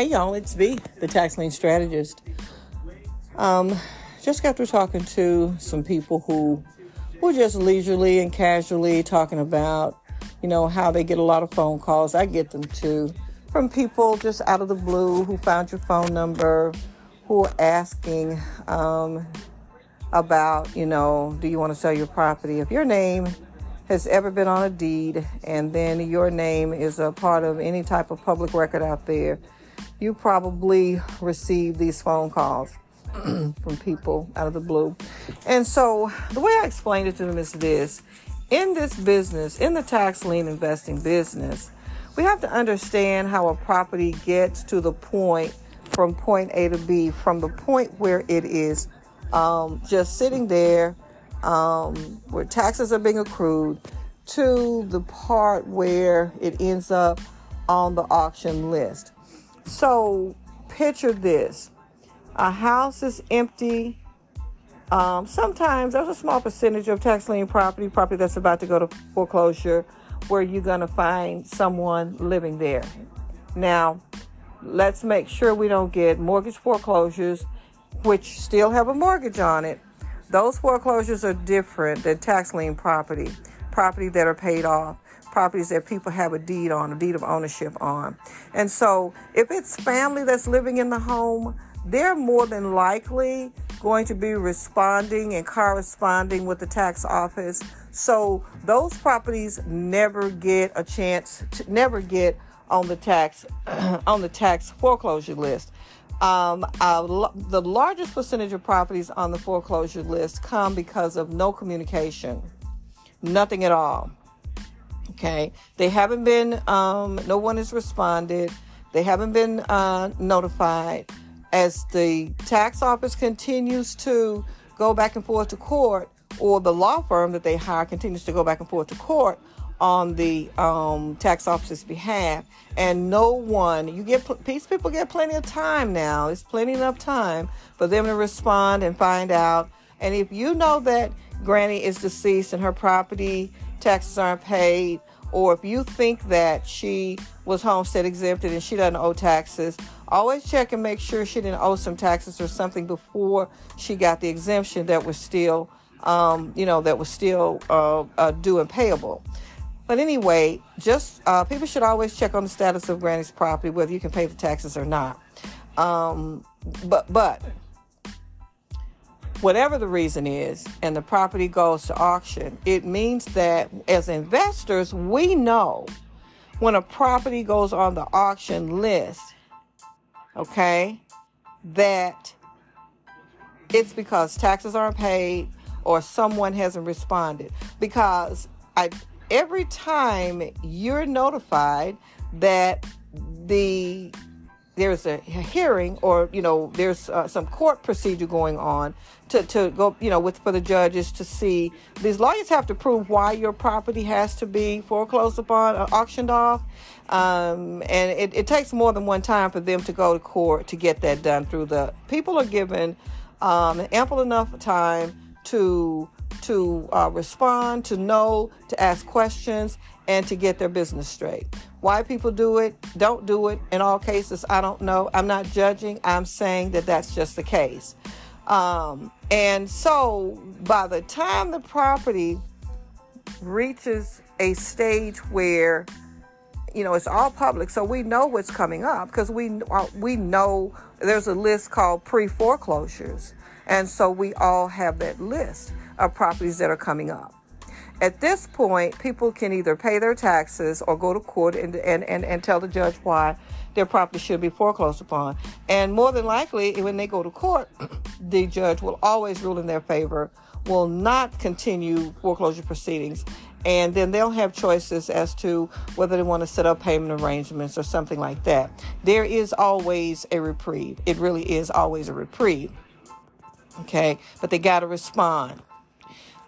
Hey y'all, it's B, the tax lien strategist. Um, just through talking to some people who were just leisurely and casually talking about, you know, how they get a lot of phone calls. I get them too from people just out of the blue who found your phone number, who are asking um, about, you know, do you want to sell your property? If your name has ever been on a deed and then your name is a part of any type of public record out there, you probably receive these phone calls from people out of the blue. And so the way I explained it to them is this in this business, in the tax lien investing business, we have to understand how a property gets to the point from point A to B, from the point where it is um, just sitting there, um, where taxes are being accrued, to the part where it ends up on the auction list. So picture this a house is empty. Um, sometimes there's a small percentage of tax lien property, property that's about to go to foreclosure, where you're going to find someone living there. Now, let's make sure we don't get mortgage foreclosures, which still have a mortgage on it. Those foreclosures are different than tax lien property, property that are paid off properties that people have a deed on, a deed of ownership on. And so if it's family that's living in the home, they're more than likely going to be responding and corresponding with the tax office. So those properties never get a chance to never get on the tax on the tax foreclosure list. Um, uh, the largest percentage of properties on the foreclosure list come because of no communication, nothing at all. Okay, they haven't been. Um, no one has responded. They haven't been uh, notified. As the tax office continues to go back and forth to court, or the law firm that they hire continues to go back and forth to court on the um, tax office's behalf, and no one, you get these people get plenty of time now. It's plenty enough time for them to respond and find out. And if you know that Granny is deceased and her property taxes aren't paid, or if you think that she was homestead exempted and she doesn't owe taxes, always check and make sure she didn't owe some taxes or something before she got the exemption that was still, um, you know, that was still uh, uh, due and payable. But anyway, just uh, people should always check on the status of Granny's property, whether you can pay the taxes or not. Um, but but whatever the reason is, and the property goes to auction, it means that as investors, we know when a property goes on the auction list, okay, that it's because taxes aren't paid or someone hasn't responded. Because I, every time you're notified that the there's a hearing or you know there's uh, some court procedure going on to, to go you know with for the judges to see. These lawyers have to prove why your property has to be foreclosed upon or auctioned off. Um, and it, it, takes more than one time for them to go to court to get that done through the people are given um, ample enough time to to uh, respond to know to ask questions and to get their business straight. Why people do it, don't do it, in all cases, I don't know. I'm not judging, I'm saying that that's just the case. Um, and so by the time the property reaches a stage where you know it's all public so we know what's coming up because we uh, we know there's a list called pre-foreclosures and so we all have that list of properties that are coming up at this point, people can either pay their taxes or go to court and, and, and, and tell the judge why their property should be foreclosed upon. And more than likely, when they go to court, the judge will always rule in their favor, will not continue foreclosure proceedings, and then they'll have choices as to whether they want to set up payment arrangements or something like that. There is always a reprieve. It really is always a reprieve. Okay, but they got to respond.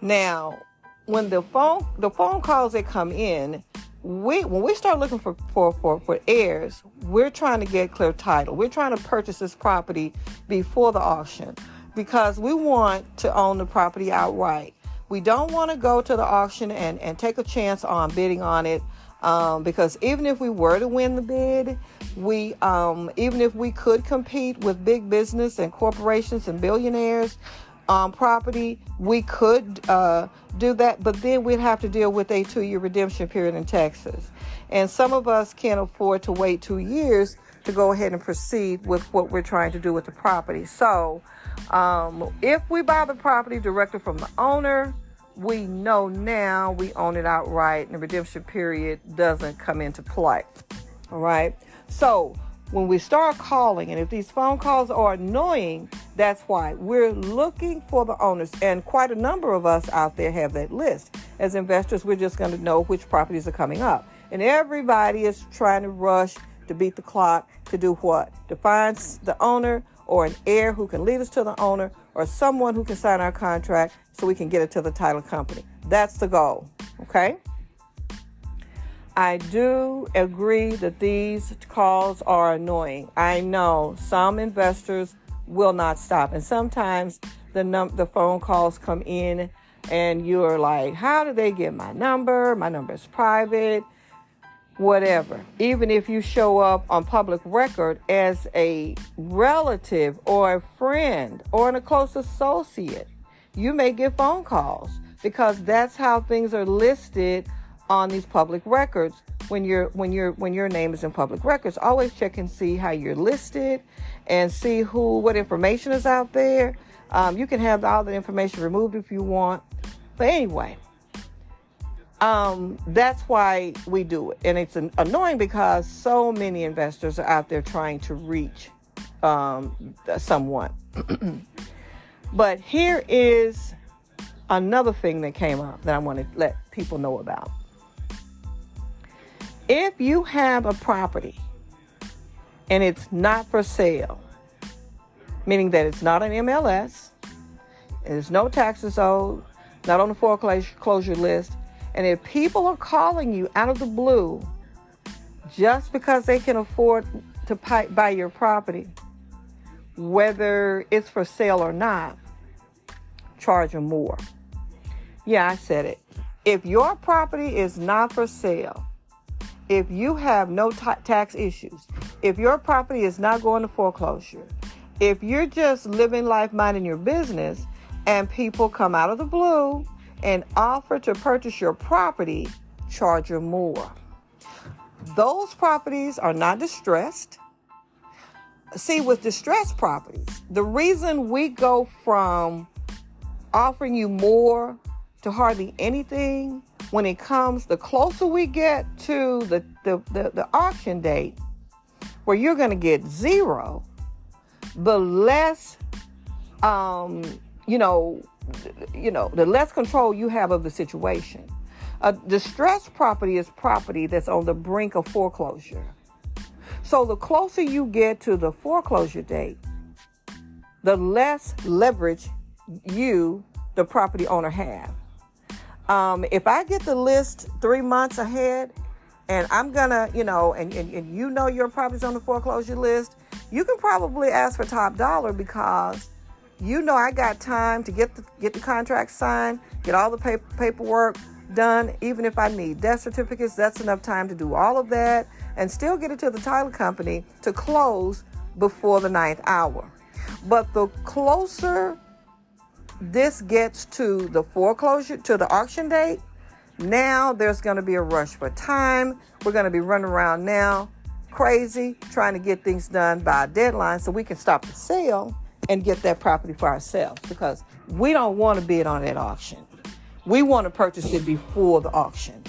Now, when the phone the phone calls that come in, we when we start looking for, for, for, for heirs, we're trying to get clear title. We're trying to purchase this property before the auction because we want to own the property outright. We don't want to go to the auction and, and take a chance on bidding on it Um, because even if we were to win the bid, we um, even if we could compete with big business and corporations and billionaires on um, property, we could uh, do that, but then we'd have to deal with a two-year redemption period in Texas, and some of us can't afford to wait two years to go ahead and proceed with what we're trying to do with the property. So, um, if we buy the property directly from the owner, we know now we own it outright and the redemption period doesn't come into play. All right. So when we start calling, and if these phone calls are annoying, that's why we're looking for the owners. And quite a number of us out there have that list. As investors, we're just going to know which properties are coming up. And everybody is trying to rush to beat the clock to do what? To find the owner or an heir who can lead us to the owner or someone who can sign our contract so we can get it to the title company. That's the goal. Okay? I do agree that these calls are annoying. I know some investors will not stop, and sometimes the num- the phone calls come in, and you're like, "How did they get my number? My number is private." Whatever. Even if you show up on public record as a relative or a friend or a close associate, you may get phone calls because that's how things are listed on these public records when your when your when your name is in public records. Always check and see how you're listed and see who what information is out there. Um, you can have all the information removed if you want. But anyway um, that's why we do it. And it's an, annoying because so many investors are out there trying to reach um, someone. But here is another thing that came up that i want to let people know about if you have a property and it's not for sale, meaning that it's not an MLS, there's no taxes owed, not on the foreclosure list, and if people are calling you out of the blue just because they can afford to buy your property, whether it's for sale or not, charge them more. Yeah, I said it. If your property is not for sale, if you have no t- tax issues, if your property is not going to foreclosure, if you're just living life minding your business and people come out of the blue and offer to purchase your property, charge you more. Those properties are not distressed. See, with distressed properties, the reason we go from offering you more to hardly anything when it comes, the closer we get to the, the, the, the auction date, where you're going to get zero, the less, um, you know, you know, the less control you have of the situation. A distressed property is property that's on the brink of foreclosure. So the closer you get to the foreclosure date, the less leverage you, the property owner, have. Um, if I get the list three months ahead and I'm gonna, you know, and, and, and you know your property's on the foreclosure list, you can probably ask for top dollar because you know I got time to get the get the contract signed, get all the paper, paperwork done. Even if I need death certificates, that's enough time to do all of that and still get it to the title company to close before the ninth hour. But the closer this gets to the foreclosure, to the auction date, now there's going to be a rush for time. We're going to be running around now crazy trying to get things done by a deadline so we can stop the sale and get that property for ourselves because we don't want to bid on that auction. We want to purchase it before the auction,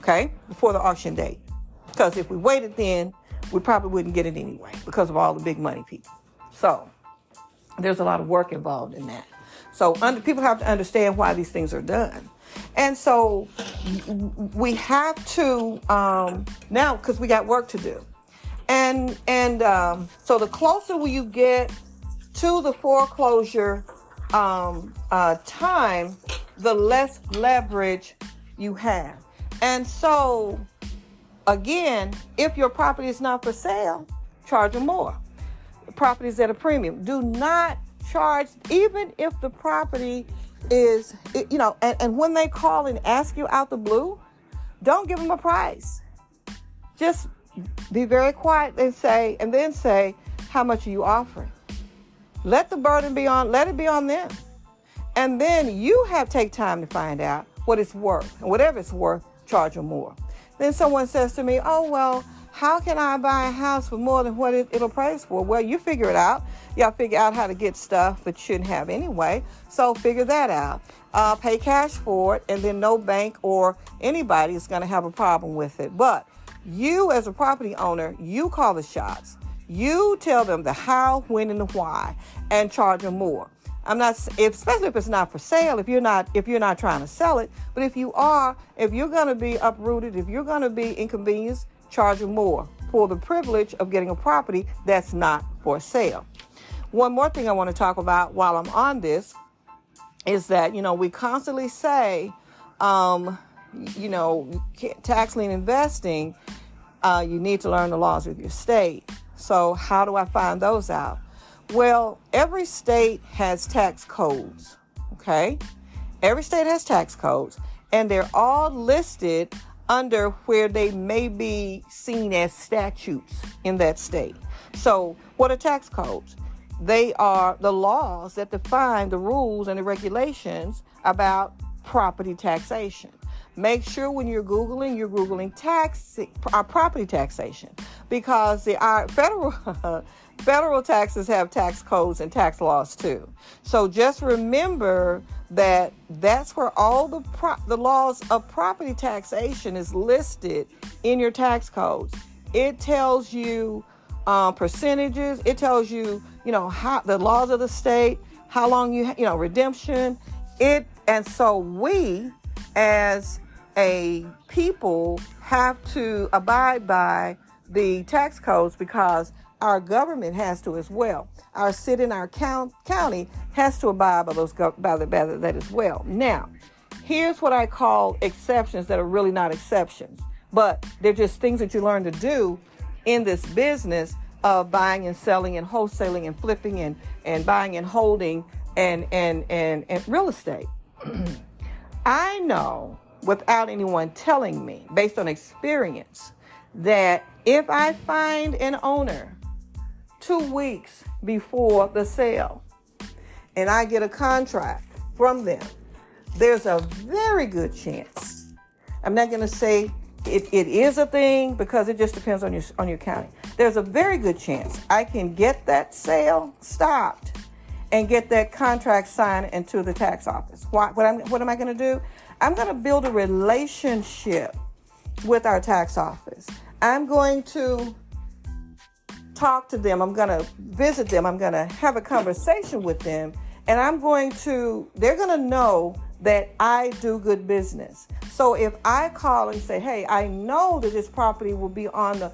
okay? Before the auction date. Because if we waited then, we probably wouldn't get it anyway because of all the big money people. So there's a lot of work involved in that. So under, people have to understand why these things are done. And so we have to um, now because we got work to do. And and um, so the closer you get to the foreclosure um, uh, time, the less leverage you have. And so again, if your property is not for sale, charge them more. Properties at a premium. Do not charged even if the property is, you know, and, and when they call and ask you out the blue, don't give them a price. just be very quiet and say, and then say, how much are you offering? Let the burden be on, let it be on them. And then you have take time to find out what it's worth. And whatever it's worth, charge them more. Then someone says to me, oh, well, how can I buy a house for more than what it, it'll price for? Well, you figure it out. Y'all figure out how to get stuff that you shouldn't have anyway. So figure that out. Uh, pay cash for it, and then no bank or anybody is going to have a problem with it. But you, as a property owner, you call the shots. You tell them the how, when, and the why, and charge them more. I'm not, especially if it's not for sale. If you're not, if you're not trying to sell it, but if you are, if you're going to be uprooted, if you're going to be inconvenienced, charge them more for the privilege of getting a property that's not for sale. One more thing I want to talk about while I'm on this is that you know we constantly say, um, you know, tax lien investing. Uh, you need to learn the laws of your state. So, how do I find those out? Well, every state has tax codes, okay? Every state has tax codes, and they're all listed under where they may be seen as statutes in that state. So, what are tax codes? They are the laws that define the rules and the regulations about property taxation. Make sure when you're Googling, you're Googling tax, uh, property taxation because the our federal federal taxes have tax codes and tax laws too. So just remember that that's where all the pro- the laws of property taxation is listed in your tax codes. It tells you um, percentages. It tells you you know how the laws of the state, how long you you know redemption. It and so we as a people have to abide by the tax codes because our government has to as well. Our city and our count, county has to abide by those by, the, by that as well. Now, here's what I call exceptions that are really not exceptions, but they're just things that you learn to do in this business of buying and selling and wholesaling and flipping and, and buying and holding and and and, and real estate. I know without anyone telling me, based on experience, that if I find an owner two weeks before the sale and I get a contract from them, there's a very good chance. I'm not going to say it, it is a thing because it just depends on your on your county. There's a very good chance I can get that sale stopped and get that contract signed into the tax office. What, what, what am I going to do? I'm going to build a relationship with our tax office. I'm going to talk to them. I'm going to visit them. I'm going to have a conversation with them. And I'm going to, they're going to know that I do good business. So if I call and say, hey, I know that this property will be on the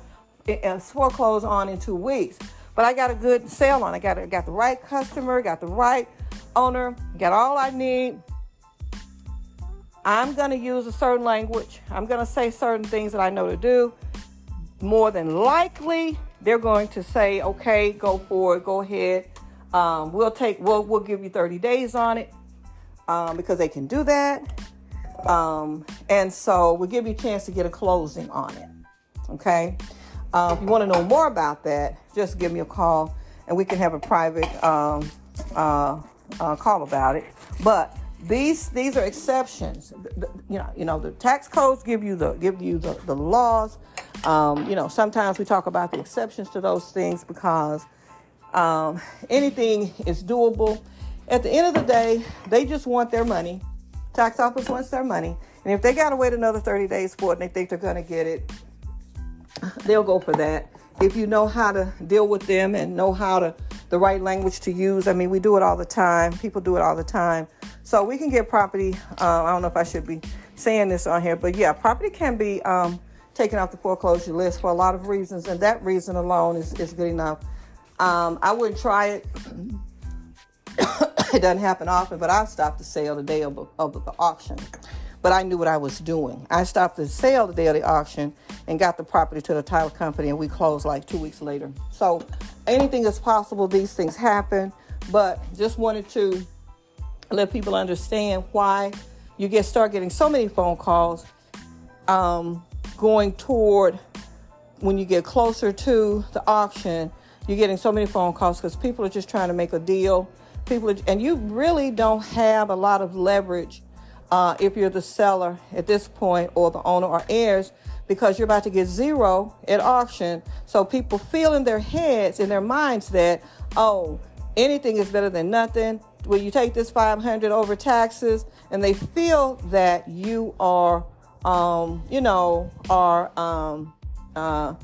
uh, foreclosed on in two weeks, but I got a good sale on. I got, got the right customer, got the right owner, got all I need. I'm going to use a certain language. I'm going to say certain things that I know to do. More than likely, they're going to say, "Okay, go for it. Go ahead. Um, we'll take. We'll we'll give you 30 days on it um, because they can do that. Um, and so we'll give you a chance to get a closing on it. Okay. Uh, if you want to know more about that, just give me a call and we can have a private um, uh, uh, call about it. But these these are exceptions. The, you know, you know the tax codes give you the give you the, the laws. Um, you know, sometimes we talk about the exceptions to those things because um, anything is doable. At the end of the day, they just want their money. Tax office wants their money, and if they got to wait another 30 days for it and they think they're going to get it, they'll go for that. If you know how to deal with them and know how to the right language to use, I mean, we do it all the time. People do it all the time. So we can get property. Uh, I don't know if I should be saying this on here, but yeah, property can be um, taken off the foreclosure list for a lot of reasons, and that reason alone is, is good enough. Um, I wouldn't try it. it doesn't happen often, but I stopped the sale the day of, of the auction. But I knew what I was doing. I stopped the sale the day of the auction and got the property to the title company, and we closed like two weeks later. So anything is possible. These things happen, but just wanted to let people understand why you get start getting so many phone calls um, going toward when you get closer to the auction, you're getting so many phone calls because people are just trying to make a deal. People are, and you really don't have a lot of leverage uh, if you're the seller at this point or the owner or heirs because you're about to get zero at auction. So people feel in their heads, in their minds that, oh, anything is better than nothing. Will you take this 500 over taxes? And they feel that you are, um, you know, are um, uh,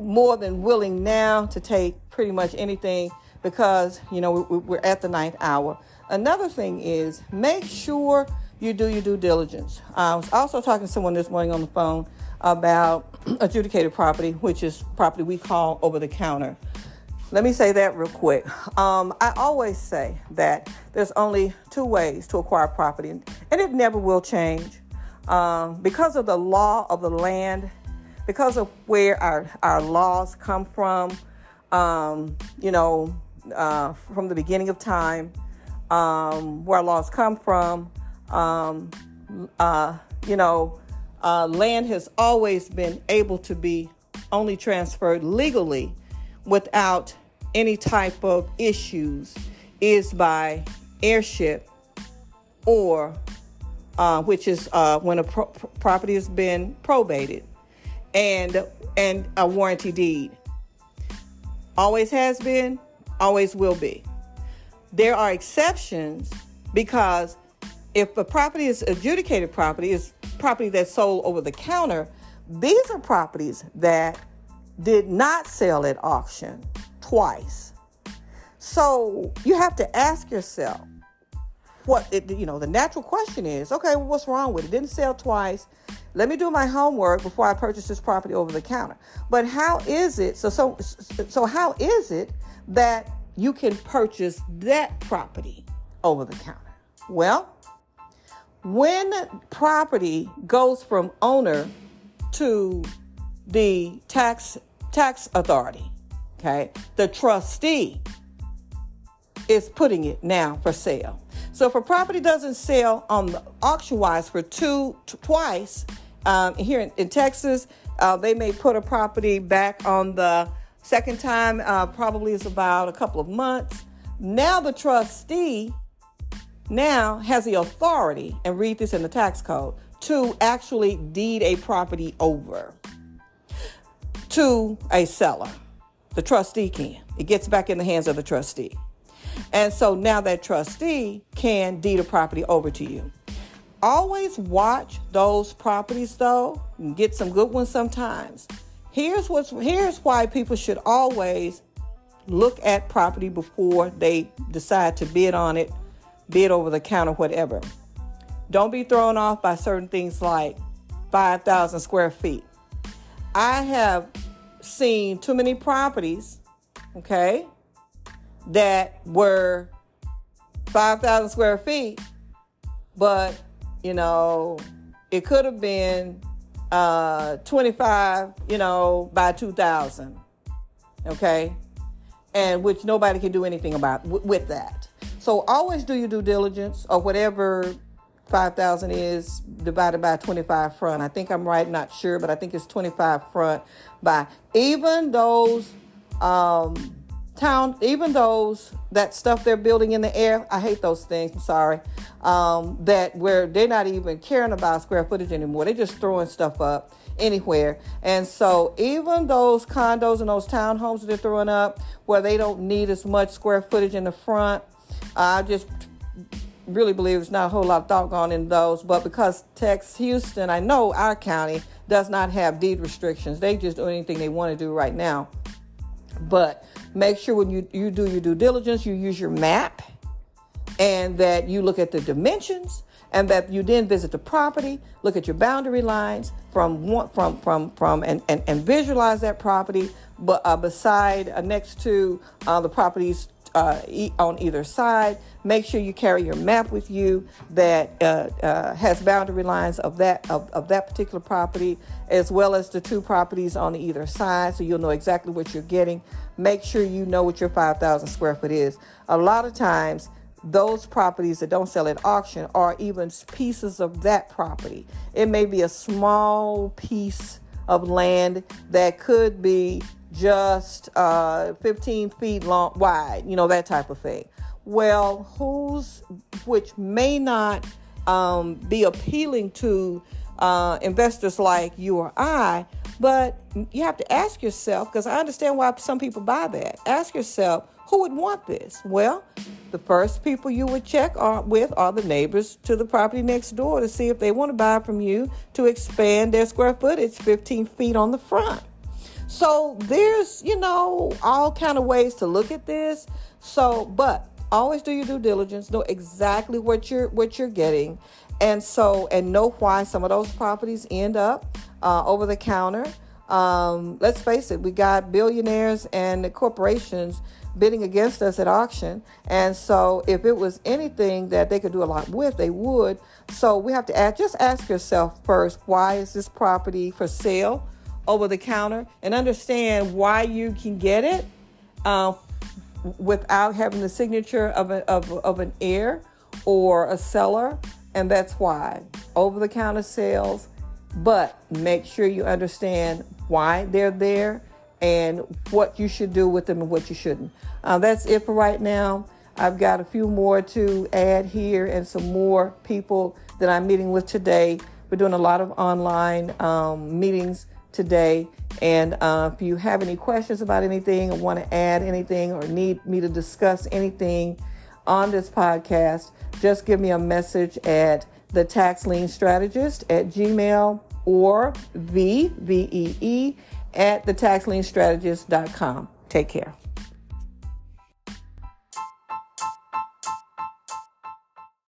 more than willing now to take pretty much anything because, you know, we're at the ninth hour. Another thing is make sure you do your due diligence. I was also talking to someone this morning on the phone about adjudicated property, which is property we call over the counter. Let me say that real quick. Um, I always say that there's only two ways to acquire property, and it never will change. Um, because of the law of the land, because of where our, our laws come from, um, you know, uh, from the beginning of time, um, where laws come from, um, uh, you know, uh, land has always been able to be only transferred legally without any type of issues is by heirship or uh, which is uh, when a pro- property has been probated and and a warranty deed. Always has been always will be. There are exceptions because if a property is adjudicated property is property that's sold over the counter, these are properties that did not sell at auction twice. So you have to ask yourself what it, you know, the natural question is, okay, well, what's wrong with it? Didn't sell twice. Let me do my homework before I purchase this property over the counter. But how is it? So so so how is it that you can purchase that property over the counter? Well, when property goes from owner to the tax tax authority, okay, the trustee is putting it now for sale. So if a property doesn't sell on the auction wise for two t- twice, um, here in, in Texas, uh, they may put a property back on the second time. Uh, probably is about a couple of months. Now the trustee now has the authority, and read this in the tax code, to actually deed a property over to a seller. The trustee can. It gets back in the hands of the trustee. And so now that trustee can deed a property over to you. Always watch those properties though, and get some good ones sometimes. Here's what's here's why people should always look at property before they decide to bid on it bid over the counter, whatever. Don't be thrown off by certain things like 5,000 square feet. I have seen too many properties, okay, that were 5,000 square feet, but, you know, it could have been uh, 25, you know, by 2,000, okay, and which nobody can do anything about with that. So always do your due diligence or whatever 5,000 is divided by 25 front. I think I'm right, not sure, but I think it's 25 front by even those um, town, even those that stuff they're building in the air. I hate those things. I'm sorry. Um, that where they're not even caring about square footage anymore. They're just throwing stuff up anywhere. And so even those condos and those townhomes that they're throwing up where they don't need as much square footage in the front I just really believe there's not a whole lot of thought gone into those, but because Tex Houston, I know our county does not have deed restrictions. They just do anything they want to do right now. But make sure when you, you do your due diligence, you use your map and that you look at the dimensions and that you then visit the property, look at your boundary lines from one, from from from and, and, and visualize that property, but uh, beside uh, next to uh, the properties uh, on either side. Make sure you carry your map with you that uh, uh, has boundary lines of that of, of that particular property, as well as the two properties on either side, so you'll know exactly what you're getting. Make sure you know what your 5,000 square foot is. A lot of times, those properties that don't sell at auction are even pieces of that property. It may be a small piece of land that could be just uh, 15 feet long wide, you know, that type of thing. Well, who's which may not um, be appealing to uh, investors like you or I, but you have to ask yourself because I understand why some people buy that. Ask yourself, who would want this? Well, the first people you would check are, with are the neighbors to the property next door to see if they want to buy from you to expand their square footage 15 feet on the front. So there's, you know, all kind of ways to look at this. So, but always do your due diligence, know exactly what you're what you're getting, and so and know why some of those properties end up uh, over the counter. Um, let's face it, we got billionaires and corporations bidding against us at auction, and so if it was anything that they could do a lot with, they would. So we have to ask, just ask yourself first, why is this property for sale? Over the counter and understand why you can get it uh, without having the signature of, a, of, of an heir or a seller. And that's why over the counter sales, but make sure you understand why they're there and what you should do with them and what you shouldn't. Uh, that's it for right now. I've got a few more to add here and some more people that I'm meeting with today. We're doing a lot of online um, meetings today. And uh, if you have any questions about anything or want to add anything or need me to discuss anything on this podcast, just give me a message at the tax lien strategist at gmail or v v e e at the tax lien strategist.com. Take care.